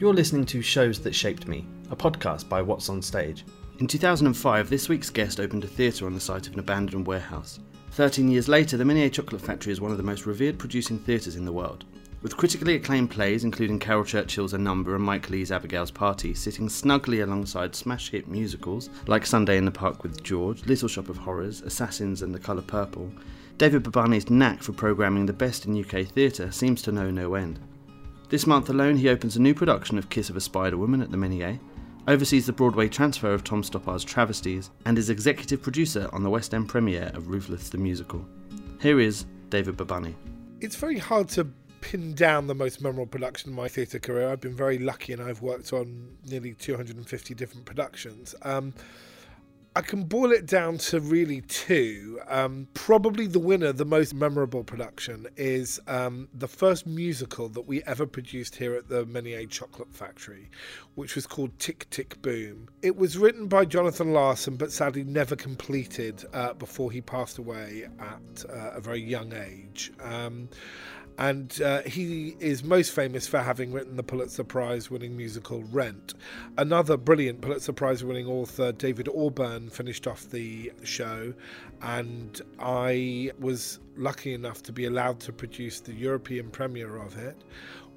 You're listening to Shows That Shaped Me, a podcast by What's on Stage. In 2005, this week's guest opened a theatre on the site of an abandoned warehouse. Thirteen years later, the Menier Chocolate Factory is one of the most revered producing theatres in the world. With critically acclaimed plays, including Caryl Churchill's A Number and Mike Leigh's Abigail's Party, sitting snugly alongside smash hit musicals like Sunday in the Park with George, Little Shop of Horrors, Assassins and The Colour Purple, David Babani's knack for programming the best in UK theatre seems to know no end. This month alone, he opens a new production of Kiss of a Spider Woman at the Menier, oversees the Broadway transfer of Tom Stoppard's Travesties, and is executive producer on the West End premiere of Ruthless the Musical. Here is David Babani. It's very hard to pin down the most memorable production in my theatre career. I've been very lucky and I've worked on nearly 250 different productions. Um, I can boil it down to really two. Um, probably the winner, the most memorable production, is um, the first musical that we ever produced here at the Menier Chocolate Factory, which was called Tick Tick Boom. It was written by Jonathan Larson, but sadly never completed uh, before he passed away at uh, a very young age. Um, and uh, he is most famous for having written the Pulitzer Prize winning musical Rent. Another brilliant Pulitzer Prize winning author, David Auburn, finished off the show, and I was lucky enough to be allowed to produce the European premiere of it.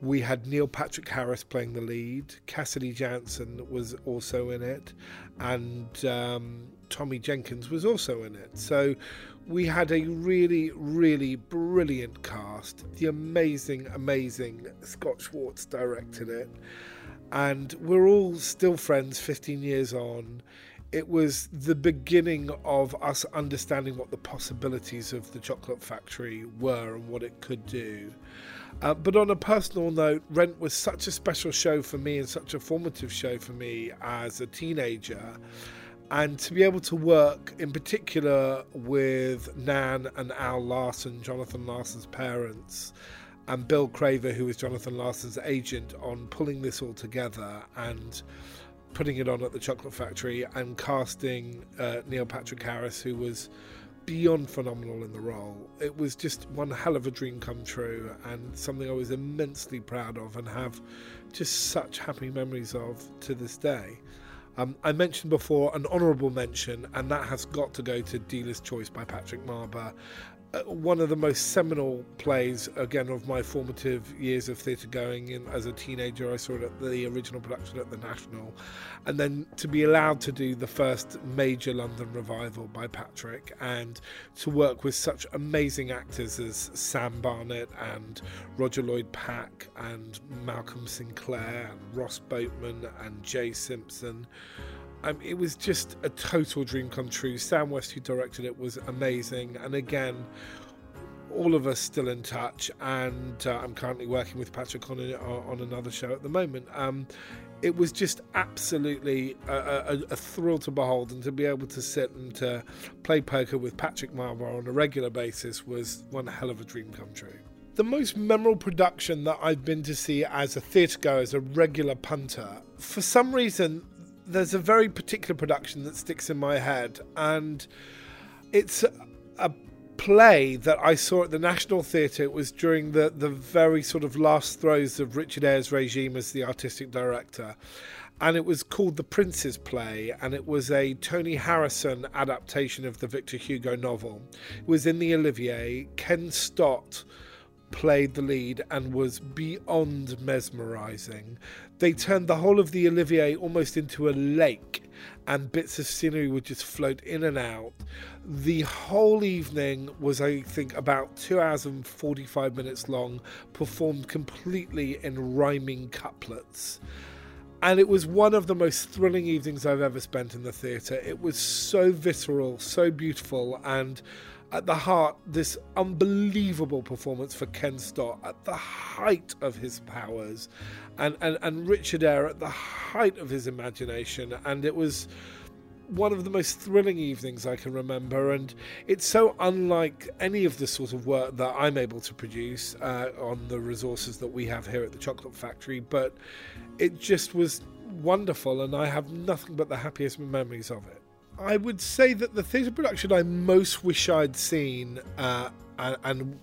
We had Neil Patrick Harris playing the lead, Cassidy Janson was also in it, and um, Tommy Jenkins was also in it. So we had a really, really brilliant cast. The amazing, amazing Scott Schwartz directed it. And we're all still friends 15 years on. It was the beginning of us understanding what the possibilities of the chocolate factory were and what it could do. Uh, but on a personal note, Rent was such a special show for me and such a formative show for me as a teenager and to be able to work in particular with Nan and Al Larson, Jonathan Larson's parents, and Bill Craver, who was Jonathan Larson's agent, on pulling this all together and putting it on at the Chocolate Factory and casting uh, Neil Patrick Harris, who was beyond phenomenal in the role. It was just one hell of a dream come true and something I was immensely proud of and have just such happy memories of to this day. Um, I mentioned before an honourable mention, and that has got to go to Dealer's Choice by Patrick Marber. Uh, one of the most seminal plays, again, of my formative years of theatre going. In, as a teenager, I saw it at the original production at the National. And then to be allowed to do the first major London revival by Patrick and to work with such amazing actors as Sam Barnett and Roger Lloyd Pack and Malcolm Sinclair and Ross Boatman and Jay Simpson. Um, it was just a total dream come true. Sam West, who directed it, was amazing. And again, all of us still in touch. And uh, I'm currently working with Patrick on, on another show at the moment. Um, it was just absolutely a, a, a, thrill to behold and to be able to sit and to play poker with Patrick Marber on a regular basis was one hell of a dream come true. The most memorable production that I've been to see as a theatre goer, as a regular punter, for some reason, there's a very particular production that sticks in my head, and it's a play that I saw at the National Theatre. It was during the, the very sort of last throes of Richard Eyre's regime as the artistic director. And it was called The Prince's Play, and it was a Tony Harrison adaptation of the Victor Hugo novel. It was in the Olivier. Ken Stott played the lead and was beyond mesmerizing. They turned the whole of the Olivier almost into a lake, and bits of scenery would just float in and out. The whole evening was, I think, about two hours and 45 minutes long, performed completely in rhyming couplets. And it was one of the most thrilling evenings I've ever spent in the theatre. It was so visceral, so beautiful, and at the heart this unbelievable performance for Ken Stott at the height of his powers and, and, and Richard Eyre at the height of his imagination and it was one of the most thrilling evenings I can remember, and it's so unlike any of the sort of work that I'm able to produce uh, on the resources that we have here at the Chocolate Factory. But it just was wonderful, and I have nothing but the happiest memories of it. I would say that the theatre production I most wish I'd seen, uh, and, and,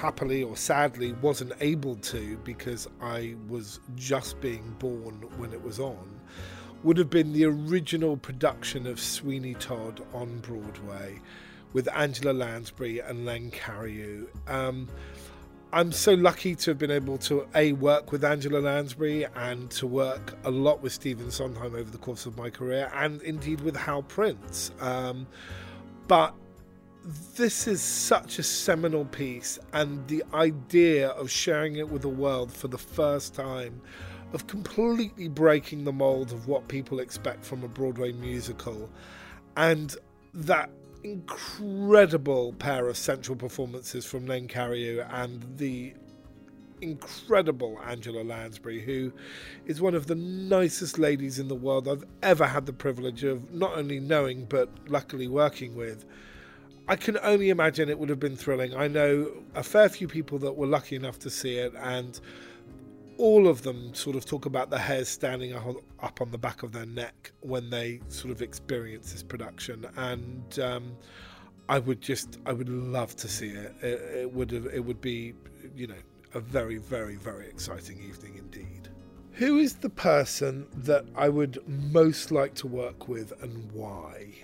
happily or sadly wasn't able to because I was just being born when it was on would have been the original production of Sweeney Todd on Broadway with Angela Lansbury and Len Cariou. Um, I'm so lucky to have been able to a work with Angela Lansbury and to work a lot with Stephen Sondheim over the course of my career, and indeed with Hal Prince. Um, but this is such a seminal piece, and the idea of sharing it with the world for the first time, of completely breaking the mold of what people expect from a Broadway musical, and that incredible pair of central performances from Len Cariou and the incredible Angela Lansbury, who is one of the nicest ladies in the world I've ever had the privilege of not only knowing but luckily working with. I can only imagine it would have been thrilling. I know a fair few people that were lucky enough to see it, and all of them sort of talk about the hairs standing up on the back of their neck when they sort of experience this production. And um, I would just, I would love to see it. It, it would, it would be, you know, a very, very, very exciting evening indeed. Who is the person that I would most like to work with and why?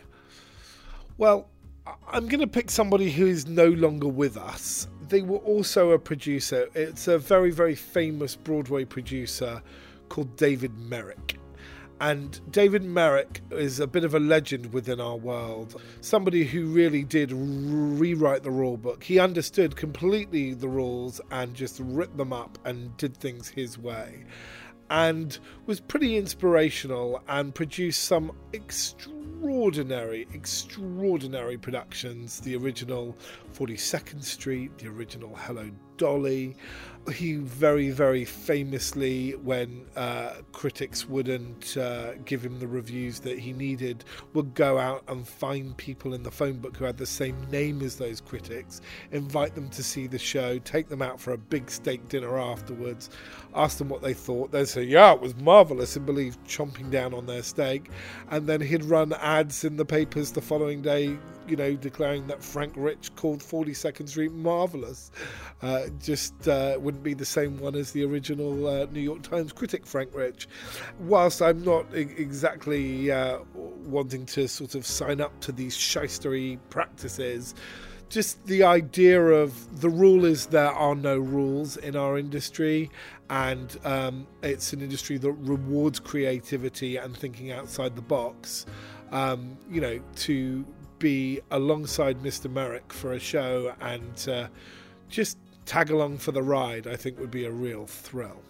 Well, I'm going to pick somebody who is no longer with us. They were also a producer. It's a very, very famous Broadway producer called David Merrick. And David Merrick is a bit of a legend within our world. Somebody who really did rewrite the rule book. He understood completely the rules and just ripped them up and did things his way. And was pretty inspirational and produced some extremely extraordinary, extraordinary productions. The original 42nd Street, the original Hello Dolly. He very, very famously, when uh, critics wouldn't uh, give him the reviews that he needed, would go out and find people in the phone book who had the same name as those critics, invite them to see the show, take them out for a big steak dinner afterwards, ask them what they thought. They'd say, Yeah, it was marvellous, and believe chomping down on their steak. And then he'd run ads in the papers the following day you know, declaring that Frank Rich called 42nd Street marvelous. Uh, just uh, wouldn't be the same one as the original uh, New York Times critic, Frank Rich. Whilst I'm not exactly uh, wanting to sort of sign up to these shystery practices, just the idea of the rule is there are no rules in our industry, and um, it's an industry that rewards creativity and thinking outside the box. Um, you know, to be alongside Mr. Merrick for a show and uh, just tag along for the ride, I think would be a real thrill.